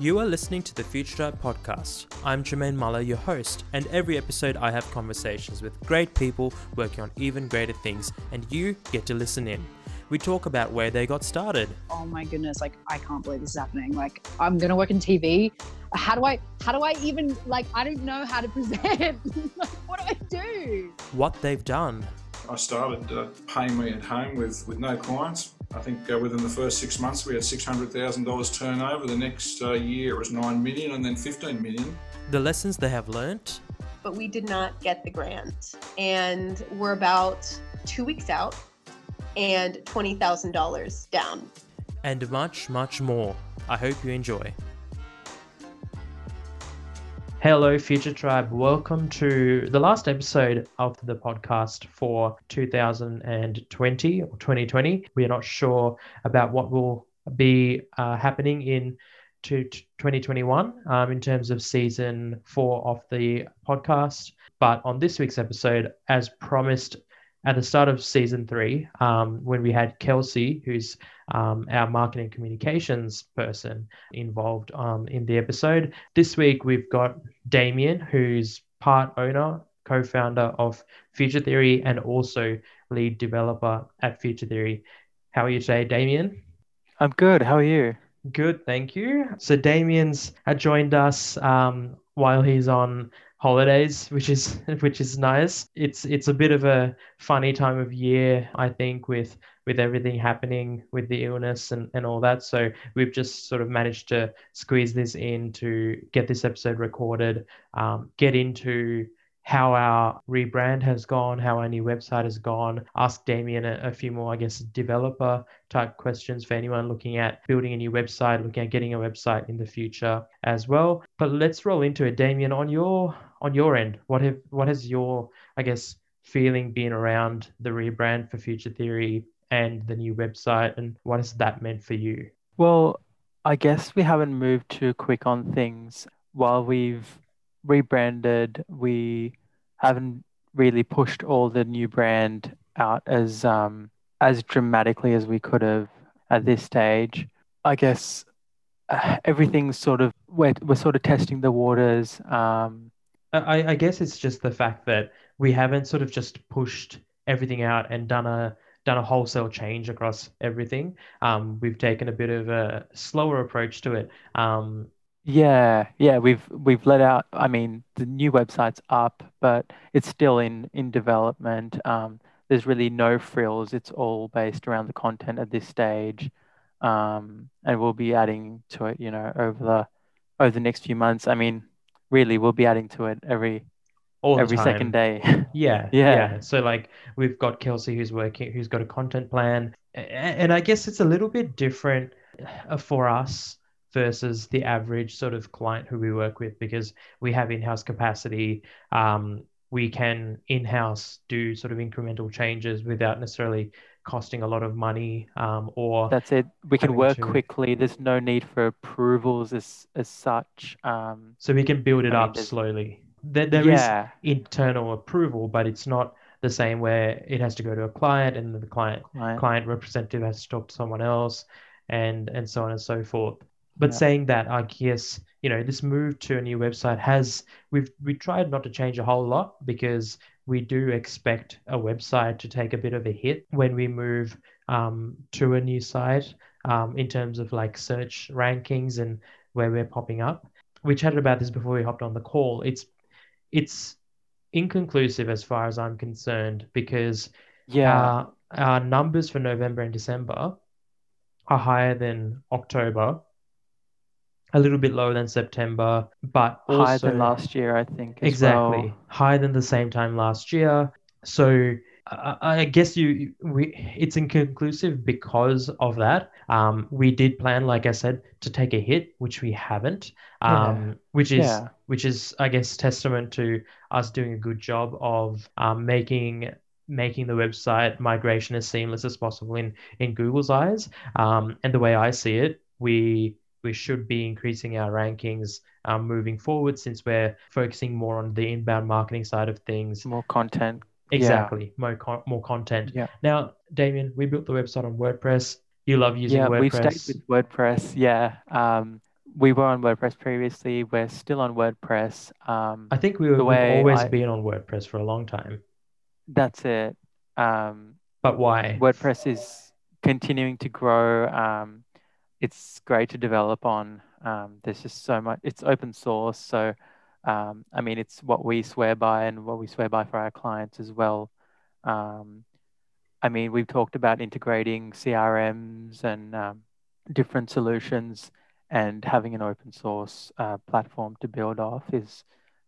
You are listening to the Future Tribe podcast. I'm Jermaine Muller, your host, and every episode I have conversations with great people working on even greater things, and you get to listen in. We talk about where they got started. Oh my goodness, like I can't believe this is happening. Like I'm gonna work in TV. How do I how do I even like I don't know how to present. like, what do I do? What they've done. I started uh, paying me at home with, with no clients. I think uh, within the first six months we had $600,000 turnover. The next uh, year it was 9 million and then 15 million. The lessons they have learnt. But we did not get the grant. And we're about two weeks out and $20,000 down. And much, much more. I hope you enjoy. Hello, Future Tribe. Welcome to the last episode of the podcast for 2020 or 2020. We are not sure about what will be uh, happening in to 2021 um, in terms of season four of the podcast. But on this week's episode, as promised at the start of season three, um, when we had Kelsey, who's um, our marketing communications person, involved um, in the episode. This week, we've got Damien, who's part owner, co founder of Future Theory, and also lead developer at Future Theory. How are you today, Damien? I'm good. How are you? Good, thank you. So, Damien's joined us um, while he's on holidays, which is which is nice. It's it's a bit of a funny time of year, I think, with with everything happening with the illness and, and all that. So we've just sort of managed to squeeze this in to get this episode recorded, um, get into how our rebrand has gone, how our new website has gone. Ask Damien a, a, few more, I guess, developer type questions for anyone looking at building a new website, looking at getting a website in the future as well. But let's roll into it, Damien. On your on your end, what have what has your I guess feeling been around the rebrand for Future Theory and the new website, and what has that meant for you? Well, I guess we haven't moved too quick on things. While we've rebranded, we haven't really pushed all the new brand out as um, as dramatically as we could have at this stage. I guess uh, everything's sort of we're, we're sort of testing the waters. Um, I, I guess it's just the fact that we haven't sort of just pushed everything out and done a done a wholesale change across everything. Um, we've taken a bit of a slower approach to it. Um, yeah, yeah, we've we've let out. I mean, the new website's up, but it's still in in development. Um, there's really no frills. It's all based around the content at this stage, um, and we'll be adding to it. You know, over the over the next few months. I mean, really, we'll be adding to it every all every time. second day. yeah, yeah, yeah. So like we've got Kelsey who's working, who's got a content plan, and I guess it's a little bit different uh, for us versus the average sort of client who we work with because we have in-house capacity. Um, we can in-house do sort of incremental changes without necessarily costing a lot of money um, or that's it. We can work to... quickly. There's no need for approvals as as such um, so we can build it I up mean, slowly. There, there yeah. is internal approval but it's not the same where it has to go to a client and the client client, client representative has to talk to someone else and and so on and so forth but yeah. saying that, I guess you know this move to a new website has we've we tried not to change a whole lot because we do expect a website to take a bit of a hit when we move um, to a new site um, in terms of like search rankings and where we're popping up. We chatted about this before we hopped on the call. It's it's inconclusive as far as I'm concerned because yeah, uh, our numbers for November and December are higher than October a little bit lower than September, but also higher than last year, I think. exactly well. higher than the same time last year. So uh, I guess you we it's inconclusive because of that. Um, we did plan, like I said, to take a hit, which we haven't. Um, yeah. which is yeah. which is I guess testament to us doing a good job of um, making making the website migration as seamless as possible in in Google's eyes. Um, and the way I see it, we we should be increasing our rankings um, moving forward since we're focusing more on the inbound marketing side of things. More content. Exactly. Yeah. More, con- more content. Yeah. Now, Damien, we built the website on WordPress. You love using yeah, WordPress. we've stayed with WordPress. Yeah. Um, we were on WordPress previously. We're still on WordPress. Um, I think we were, we've always I- been on WordPress for a long time. that's it. Um, But why? WordPress is continuing to grow. Um, it's great to develop on. Um, there's just so much. It's open source, so um, I mean, it's what we swear by and what we swear by for our clients as well. Um, I mean, we've talked about integrating CRMs and um, different solutions, and having an open source uh, platform to build off is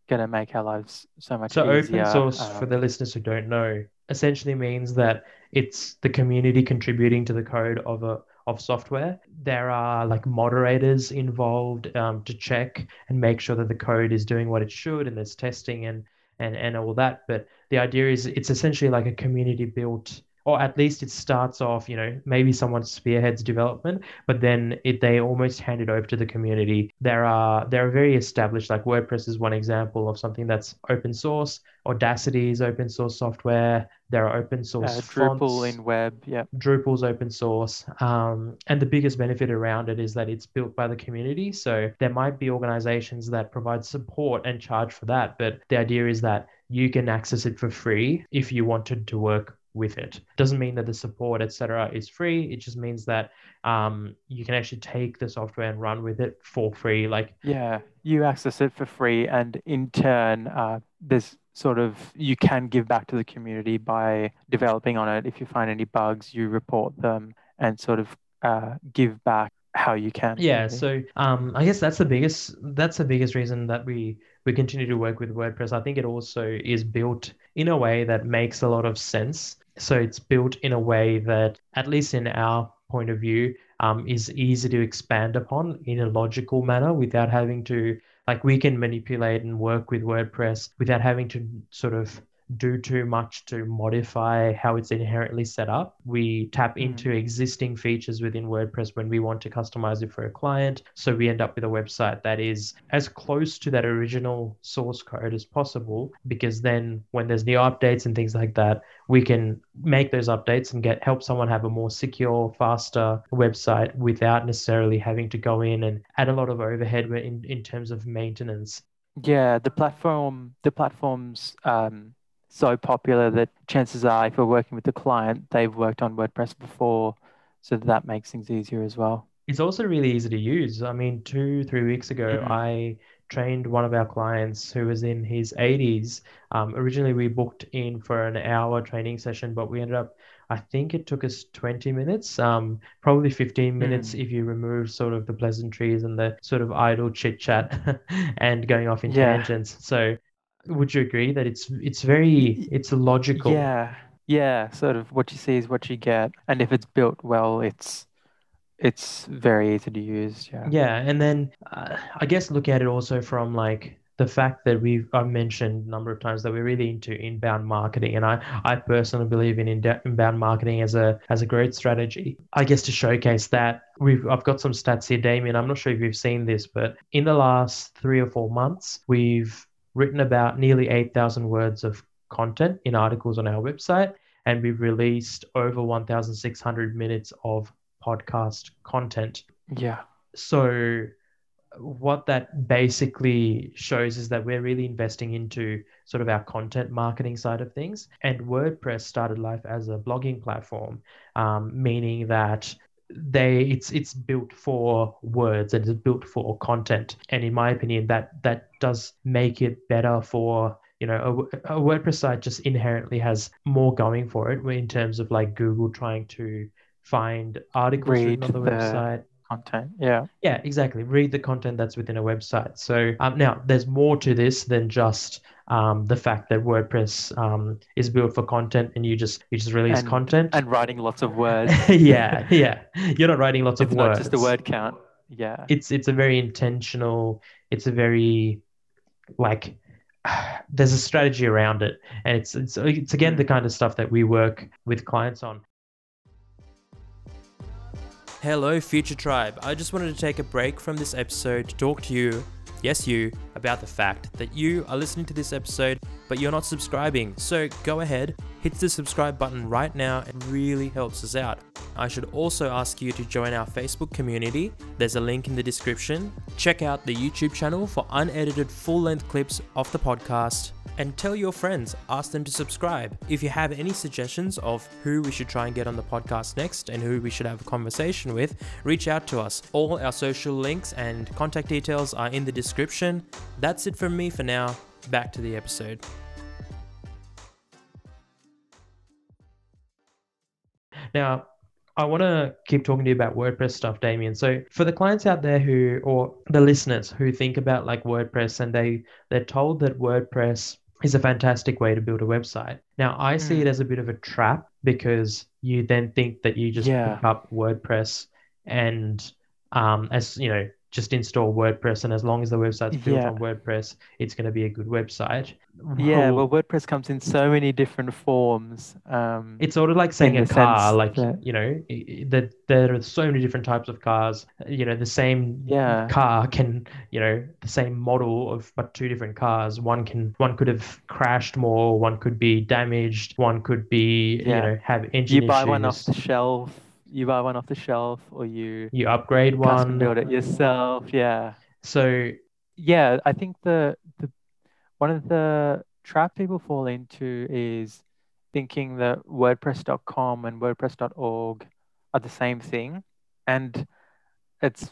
going to make our lives so much easier. So easier. open source, for Um, the listeners who don't know, essentially means that it's the community contributing to the code of a of software. There are like moderators involved um, to check and make sure that the code is doing what it should, and there's testing and and and all that. But the idea is it's essentially like a community built, or at least it starts off. You know, maybe someone spearheads development, but then it they almost hand it over to the community. There are there are very established like WordPress is one example of something that's open source. Audacity is open source software. There are open uh, source Drupal fonts. in web, yeah. Drupal's open source. Um, and the biggest benefit around it is that it's built by the community. So there might be organizations that provide support and charge for that. But the idea is that you can access it for free if you wanted to work with it. Doesn't mean that the support, etc., is free. It just means that um, you can actually take the software and run with it for free. Like Yeah, you access it for free, and in turn, uh, there's sort of you can give back to the community by developing on it. If you find any bugs, you report them and sort of uh, give back how you can. Yeah, really. so um, I guess that's the biggest that's the biggest reason that we we continue to work with WordPress. I think it also is built in a way that makes a lot of sense. So it's built in a way that, at least in our point of view, um, is easy to expand upon in a logical manner without having to like we can manipulate and work with WordPress without having to sort of do too much to modify how it's inherently set up. We tap Mhm. into existing features within WordPress when we want to customize it for a client. So we end up with a website that is as close to that original source code as possible because then when there's new updates and things like that, we can make those updates and get help someone have a more secure, faster website without necessarily having to go in and add a lot of overhead in, in terms of maintenance. Yeah, the platform, the platform's um, so popular that chances are, if we're working with the client, they've worked on WordPress before, so that makes things easier as well. It's also really easy to use. I mean, two, three weeks ago, Mhm. I trained one of our clients who was in his 80s. Um, originally, we booked in for an hour training session, but we ended up, I think it took us 20 minutes, um, probably 15 minutes Mm. if you remove sort of the pleasantries and the sort of idle chit chat and going off in Yeah. tangents. So, would you agree that it's it's very it's logical? Yeah, yeah, sort of what you see is what you get, and if it's built well, it's it's very easy to use. Yeah. Yeah, and then uh, I guess look at it also from like the fact that we've I've mentioned a number of times that we're really into inbound marketing, and I I personally believe in inbound marketing as a as a growth strategy. I guess to showcase that we've I've got some stats here, Damien. I'm not sure if you've seen this, but in the last three or four months, we've written about nearly eight thousand words of content in articles on our website, and we've released over 1,600 minutes of podcast content. Yeah. So, what that basically shows is that we're really investing into sort of our content marketing side of things. And WordPress started life as a blogging platform, um, meaning that they it's it's built for words and it's built for content. And in my opinion, that that does make it better for you know a, a WordPress site just inherently has more going for it in terms of like Google trying to find articles Read on the the- website Content. Yeah. yeah, exactly. Read the content that's within a website. So um, now there's more to this than just um, the fact that WordPress um, is built for content and you just you just release And- content. And writing lots of words. yeah, yeah. You're not writing lots It's of not words. just the word count. Yeah. It's it's a very intentional. It's a very like there's a strategy around it, and it's it's it's again the kind of stuff that we work with clients on. Hello, Future Tribe. I just wanted to take a break from this episode to talk to you, yes, you, about the fact that you are listening to this episode, but you're not subscribing. So go ahead, hit the subscribe button right now. It really helps us out. I should also ask you to join our Facebook community. There's a link in the description. Check out the YouTube channel for unedited full length clips of the podcast. And tell your friends, ask them to subscribe. If you have any suggestions of who we should try and get on the podcast next and who we should have a conversation with, reach out to us. All our social links and contact details are in the description. That's it from me for now. Back to the episode. Now, I want to keep talking to you about WordPress stuff, Damien. So for the clients out there who, or the listeners who think about like WordPress and they they're told that WordPress is a fantastic way to build a website. Now I see it Mm. as a bit of a trap because you then think that you just Yeah. pick up WordPress and um, as you know just install WordPress and as long as the website's built Yeah. on WordPress, it's going to be a good website. Yeah, Well, WordPress comes in so many different forms. Um, It's sort of like saying a car, like that- you know, that there are so many different types of cars. You know, the same Yeah. car can, you know, the same model of but two different cars. One can, one could have crashed more. One could be damaged. One could be, you know, have engine you buy one off the shelf, you buy one off the shelf, or you You upgrade custom one. build it yourself. Yeah. So Yeah, I think the the one of the trap people fall into is thinking that WordPress.com and WordPress.org are the same thing, and it's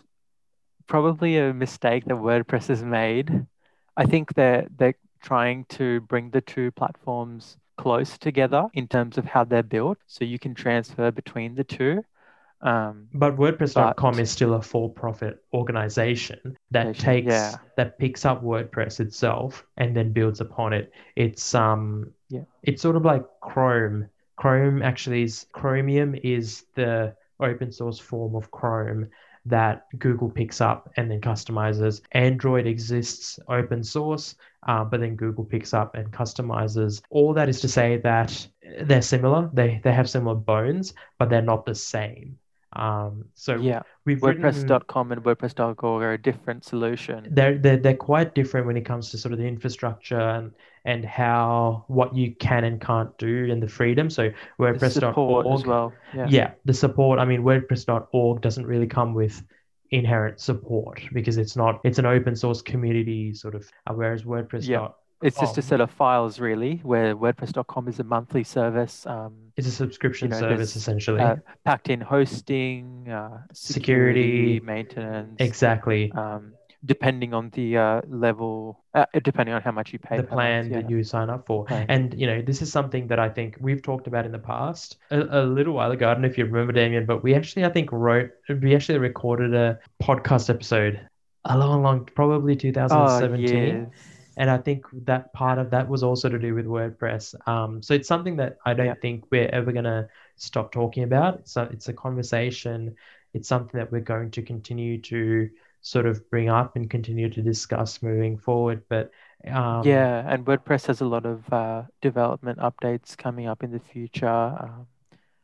probably a mistake that WordPress has made. I think they're they're trying to bring the two platforms close together in terms of how they're built, so you can transfer between the two. Um, But WordPress.com But- is still a for-profit organization that takes yeah. that picks up WordPress itself and then builds upon it. It's um Yeah. it's sort of like Chrome. Chrome actually is Chromium is the open source form of Chrome that Google picks up and then customizes. Android exists open source, uh, but then Google picks up and customizes. All that is to say that they're similar. They they have similar bones, but they're not the same. Um, so yeah, we've written, WordPress.com and WordPress.org are a different solution. they're, they're they're quite different when it comes to sort of the infrastructure and and how what you can and can't do and the freedom. So support as WordPress.org, well. Yeah. yeah, the support. I mean, WordPress.org doesn't really come with inherent support because it's not it's an open source community sort of uh, whereas WordPress Yeah. It's just a set of files, really, where WordPress.com is a monthly service, um, is a subscription know, service essentially. uh, packed in hosting, uh, Security, security, maintenance, exactly. um, depending on the uh, level, uh, depending on how much you pay the plan month. Yeah. that you sign up for. And you know, this is something that I think we've talked about in the past a, a little while ago. I don't know if you remember, Damien, but we actually, I think, wrote we actually recorded a podcast episode a long, long, probably Oh, 2017. yes. And I think that part of that was also to do with WordPress. Um, so it's something that I don't Yeah. think we're ever going to stop talking about. So it's a conversation. It's something that we're going to continue to sort of bring up and continue to discuss moving forward. But um, Yeah, and WordPress has a lot of uh, development updates coming up in the future. Um,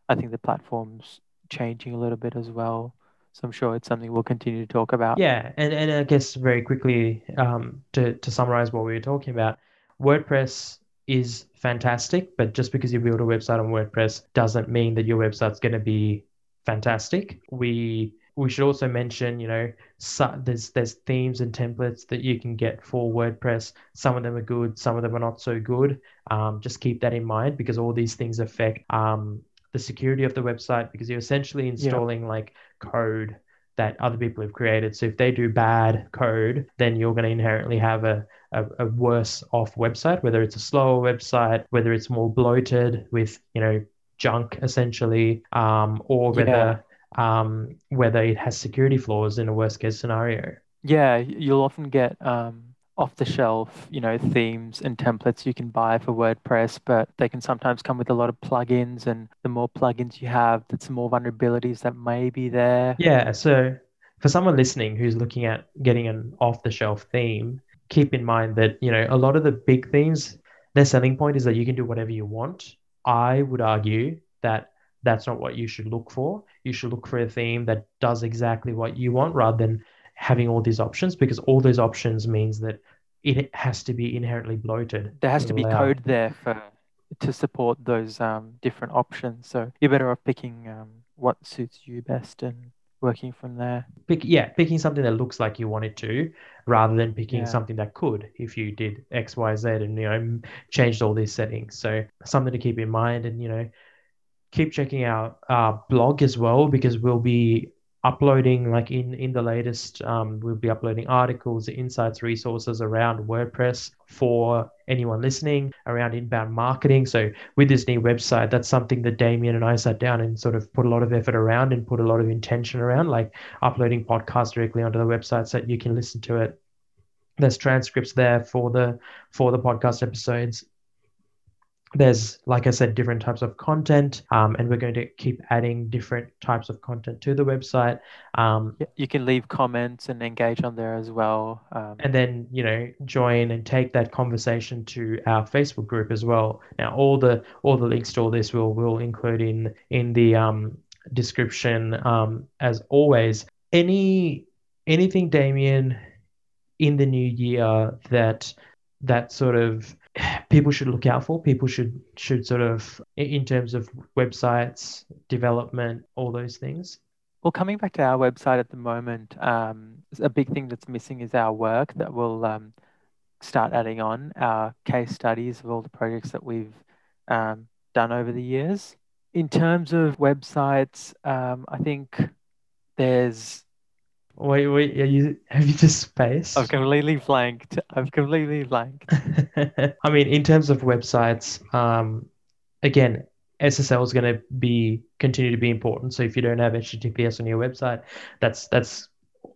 I think the platform's changing a little bit as well. So I'm sure it's something we'll continue to talk about. Yeah, and, and I guess very quickly um, to, to summarize what we were talking about, WordPress is fantastic, but just because you build a website on WordPress doesn't mean that your website's going to be fantastic. We we should also mention, you know, so, there's there's themes and templates that you can get for WordPress. Some of them are good, some of them are not so good. Um, just keep that in mind because all these things affect um, the security of the website because you're essentially installing like code that other people have created. So if they do bad code, then you're going to inherently have a, a, a worse off website, whether it's a slower website, whether it's more bloated with, you know, junk essentially, um, or Yeah. Whether um, whether it has security flaws in a worst case scenario. Yeah, you'll often get um, off the shelf, you know, themes and templates you can buy for WordPress, but they can sometimes come with a lot of plugins, and the more plugins you have, that's the more vulnerabilities that may be there. Yeah, so for someone listening who's looking at getting an off-the-shelf theme, keep in mind that, you know, a lot of the big themes, their selling point is that you can do whatever you want. I would argue that that's not what you should look for. You should look for a theme that does exactly what you want rather than having all these options because all those options means that it has to be inherently bloated. There has to be allow- code there for to support those um, different options. So you're better off picking um, what suits you best and working from there. pick yeah picking something that looks like you want it to rather than picking Yeah. something that could if you did x y z and you know changed all these settings so something to keep in mind and you know keep checking out our blog as well because we'll be uploading like in in the latest um, we'll be uploading articles insights resources around wordpress for anyone listening around inbound marketing. So with this new website that's something that damien and i sat down and sort of put a lot of effort around and put a lot of intention around like uploading podcasts directly onto the website so that you can listen to it. There's transcripts there for the for the podcast episodes there's like i said different types of content um, and we're going to keep adding different types of content to the website um, You can leave comments and engage on there as well. Um, and then you know join and take that conversation to our facebook group as well now all the all the links to all this will will include in in the um description um as always any anything damien in the new year that that sort of people should look out for people should should sort of in terms of websites development all those things Well, coming back to our website at the moment, um, a big thing that's missing is our work that we'll um, start adding on our case studies of all the projects that we've um, done over the years. In terms of websites, um, I think there's. Wait wait are you have you just spaced I've completely blanked. I've completely blanked. I mean, in terms of websites, um, again, SSL is going to be continue to be important. So if you don't have HTTPS on your website, that's that's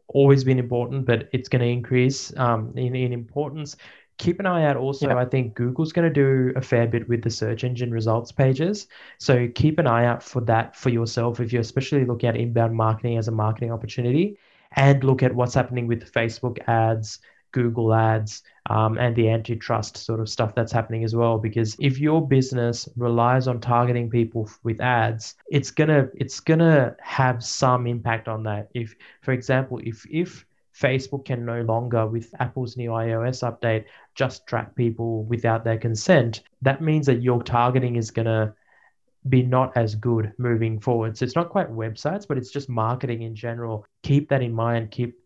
always been important, but it's going to increase um, in in importance. Keep an eye out. Also, Yeah. I think Google's going to do a fair bit with the search engine results pages. So keep an eye out for that for yourself if you're especially looking at inbound marketing as a marketing opportunity, and look at what's happening with Facebook ads, Google ads, um, and the antitrust sort of stuff that's happening as well. Because if your business relies on targeting people with ads, it's gonna it's gonna have some impact on that. If, for example, if if Facebook can no longer, with Apple's new iOS update, just track people without their consent, that means that your targeting is gonna be not as good moving forward. So it's not quite websites, but it's just marketing in general. Keep that in mind. Keep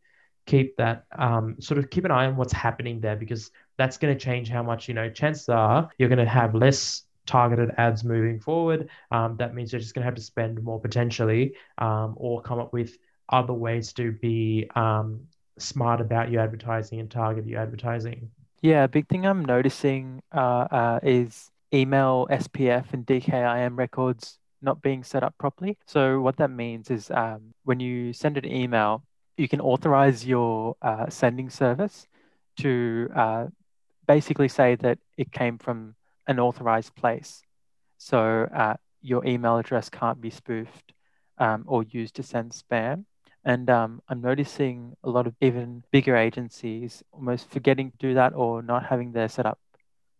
keep that um, sort of keep an eye on what's happening there because that's going to change how much you know. Chances are you're going to have less targeted ads moving forward. Um, that means you're just going to have to spend more potentially, um, or come up with other ways to be um, smart about your advertising and target your advertising. Yeah, big thing I'm noticing uh, uh, is email SPF and DKIM records not being set up properly. So what that means is um, when you send an email, you can authorize your uh, sending service to uh, basically say that it came from an authorized place. So uh, your email address can't be spoofed um, or used to send spam. And um, I'm noticing a lot of even bigger agencies almost forgetting to do that or not having their setup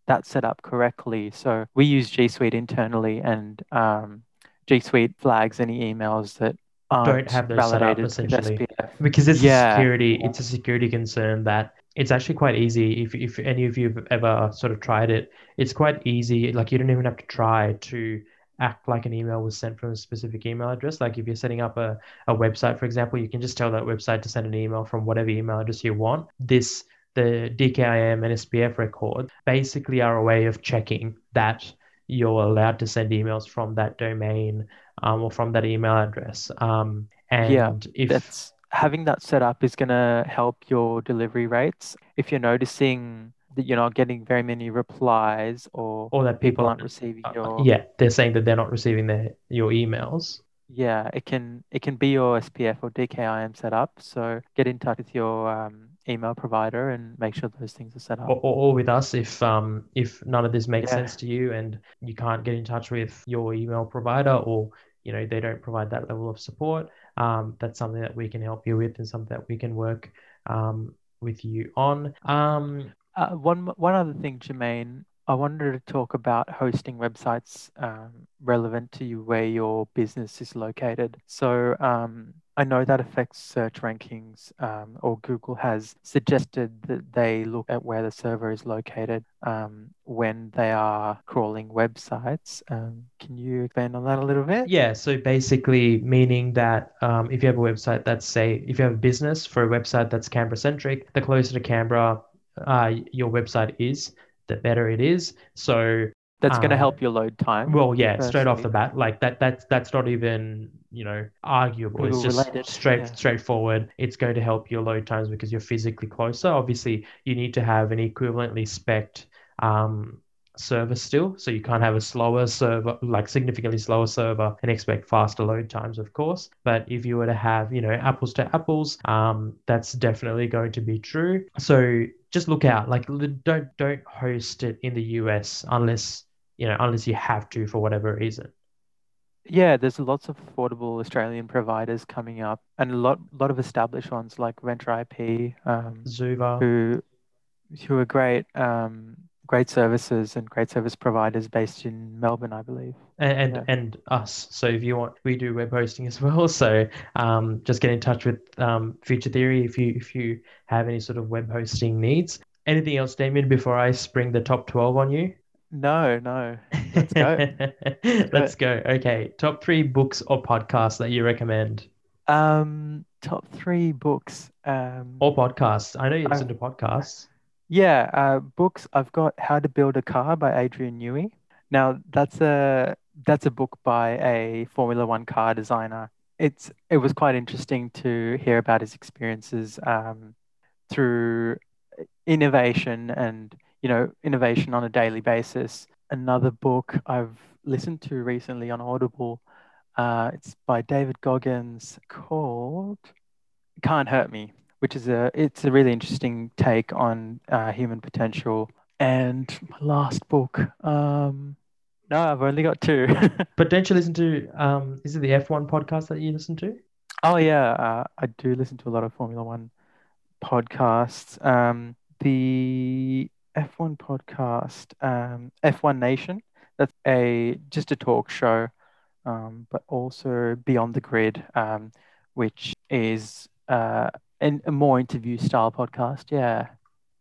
that set up correctly. So we use G Suite internally, and um, G Suite flags any emails that aren't Don't have those set up, essentially. Because it's Yeah. a security it's a security concern that it's actually quite easy if, if any of you have ever sort of tried it it's quite easy like you don't even have to try to act like an email was sent from a specific email address like if you're setting up a, a website for example you can just tell that website to send an email from whatever email address you want this the DKIM and SPF record basically are a way of checking that you're allowed to send emails from that domain um, or from that email address um, and Yeah, if That's having that set up is going to help your delivery rates. If you're noticing that you're not getting very many replies or or that people people aren't receiving uh, your yeah they're saying that they're not receiving their your emails Yeah, it can it can be your SPF or DKIM set up. So get in touch with your um, email provider and make sure those things are set up. or, or, with us if um if none of this makes Yeah. sense to you and you can't get in touch with your email provider or you know they don't provide that level of support um that's something that we can help you with and something that we can work um with you on um Uh, one one other thing, Jermaine, I wanted to talk about hosting websites um, relevant to you where your business is located. So um, I know that affects search rankings, um, or Google has suggested that they look at where the server is located um, when they are crawling websites. Um, can you expand on that a little bit? Yeah, so basically meaning that um, if you have a website that's say if you have a business for a website that's Canberra centric, the closer to Canberra uh, your website is, the better it is. So That's going to help your load time. well, yeah, straight off the bat, like that that's that's not even, you know, arguable. It's just related, straight yeah. straightforward. It's going to help your load times because you're physically closer. Obviously, you need to have an equivalently spec um server still. So you can't have a slower server, like significantly slower server and expect faster load times, of course. But if you were to have, you know, apples to apples, um, that's definitely going to be true. So just look out, like don't don't host it in the US unless, you know, unless you have to for whatever reason. Yeah, there's lots of affordable Australian providers coming up, and a lot lot of established ones like VentraIP, um, Zuver. who who are great um, great services and great service providers based in Melbourne, I believe. and and, Yeah. and us. So if you want, we do web hosting as well. So um, just get in touch with um, Future Theory if you if you have any sort of web hosting needs. Anything else, Damien? Before I spring the top twelve on you. No, no. Let's go. Let's go. Okay, top three books or podcasts that you recommend, Um, top three books. Um, or podcasts. I know you I- listen to podcasts. Yeah, uh, books. I've got How to Build a Car by Adrian Newey. Now that's a that's a book by a Formula One car designer. It's it was quite interesting to hear about his experiences um, through innovation and you know innovation on a daily basis. Another book I've listened to recently on Audible. Uh, it's by David Goggins called Can't Hurt Me which is a it's a really interesting take on uh, human potential. And my last book, um, no, I've only got two. But don't you listen to um? Is it the F1 podcast that you listen to? oh yeah, uh, I do listen to a lot of Formula One podcasts. Um, the F1 podcast, um, F1 Nation. That's a just a talk show, um, but also Beyond the Grid, um, which is uh, an, a more interview style podcast. Yeah.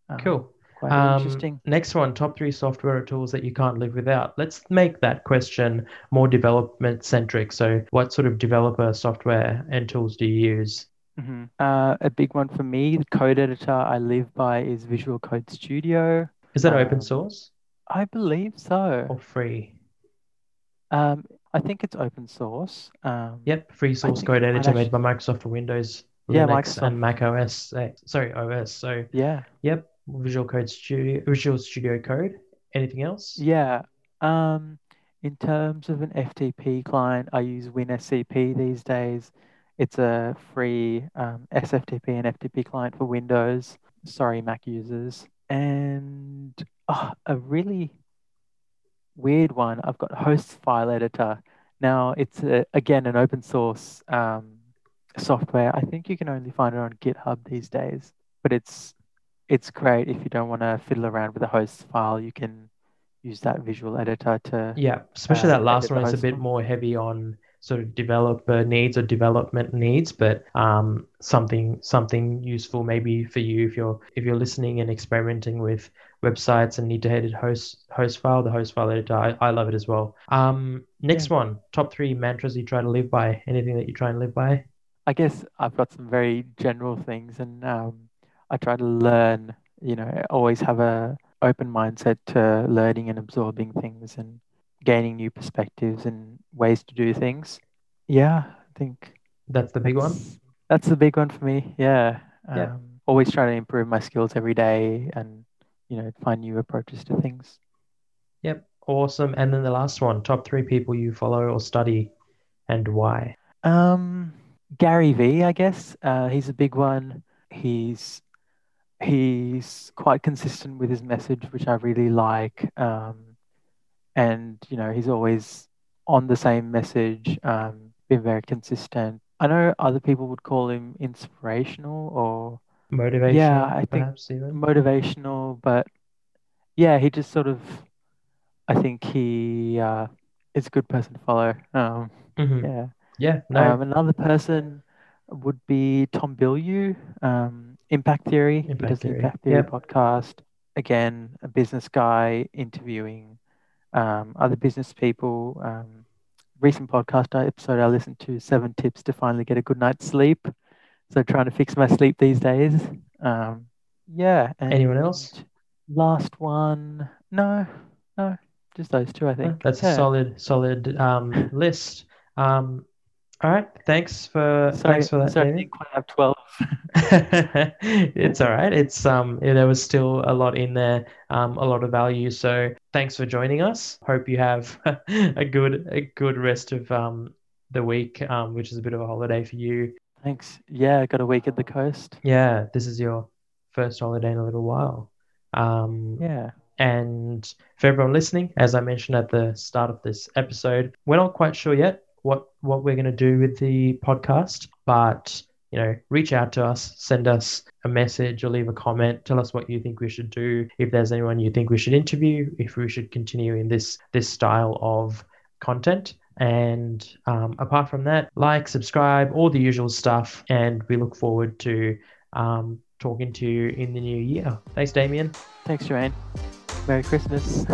Um, Cool. Quite Um, interesting. next one, top three software tools that you can't live without. Let's make that question more development centric. So, what sort of developer software and tools do you use? Mhm. Uh, a big one for me, the code editor I live by is Visual Code Studio. Is that open Um, source I believe so. or free? Um, I think it's open source. Um, Yep, free source code editor made by Microsoft for Windows, Yeah, Linux, and Mac OS. eh, Sorry, OS. So, Yeah. yep, Visual Code Studio, Visual Studio Code. Anything else? Yeah. Um, in terms of an FTP client, I use WinSCP these days. It's a free um, SFTP and FTP client for Windows. Sorry, Mac users. And oh, a really weird one. I've got Host File Editor. Now, it's a, again an open source um, software. I think you can only find it on GitHub these days, but it's it's great if you don't want to fiddle around with a host file. You can use that visual editor to Yeah, especially uh, that last one is a bit more heavy on sort of developer needs or development needs, but um, something something useful maybe for you if you're if you're listening and experimenting with websites and need to edit host host file, the host file editor. I, I love it as well. Um, next one, top three mantras you try to live by. Anything that you try and live by? I guess I've got some very general things, and um, I try to learn. You know, always have a open mindset to learning and absorbing things and gaining new perspectives and ways to do things. Yeah, I think That's the big one. that's, the big one for me. Yeah. Yeah. Um, always trying to improve my skills every day and you know find new approaches to things. Yep, awesome. And then the last one, top three people you follow or study, and why. Um, Gary V, I guess. Uh, he's a big one. He's he's quite consistent with his message, which I really like. Um, and you know, he's always on the same message. Um, been very consistent. I know other people would call him inspirational or Motivational, Yeah, I think even. motivational, but yeah, he just sort of I think he uh, is a good person to follow. Um, Mhm. yeah. Yeah, no, Um, another person would be Tom Bilyeu, um, Impact Theory. he Impact does the Impact Theory podcast. Again, a business guy interviewing um, other business people. Um, recent podcast episode I listened to, Seven Tips to Finally Get a Good Night's Sleep. So trying to fix my sleep these days. Um, yeah. Anyone else? Last one. No, no, just those two, I think. that's a solid, solid um, list. Um, all right, thanks for Sorry, thanks for that, sorry, I didn't quite have 12. It's all right. It's um there was still a lot in there, um, a lot of value. So thanks for joining us. Hope you have a good a good rest of um the week, um, which is a bit of a holiday for you. Thanks. Yeah, I got a week at the coast. Yeah, this is your first holiday in a little while. Um, Yeah. And for everyone listening, as I mentioned at the start of this episode, we're not quite sure yet what what we're going to do with the podcast, but you know, reach out to us, send us a message or leave a comment, tell us what you think we should do, if there's anyone you think we should interview, if we should continue in this this style of content. And um, apart from that, like, subscribe, all the usual stuff, and we look forward to um, talking to you in the new year. Thanks, Damien. Thanks, Jermaine. Merry Christmas.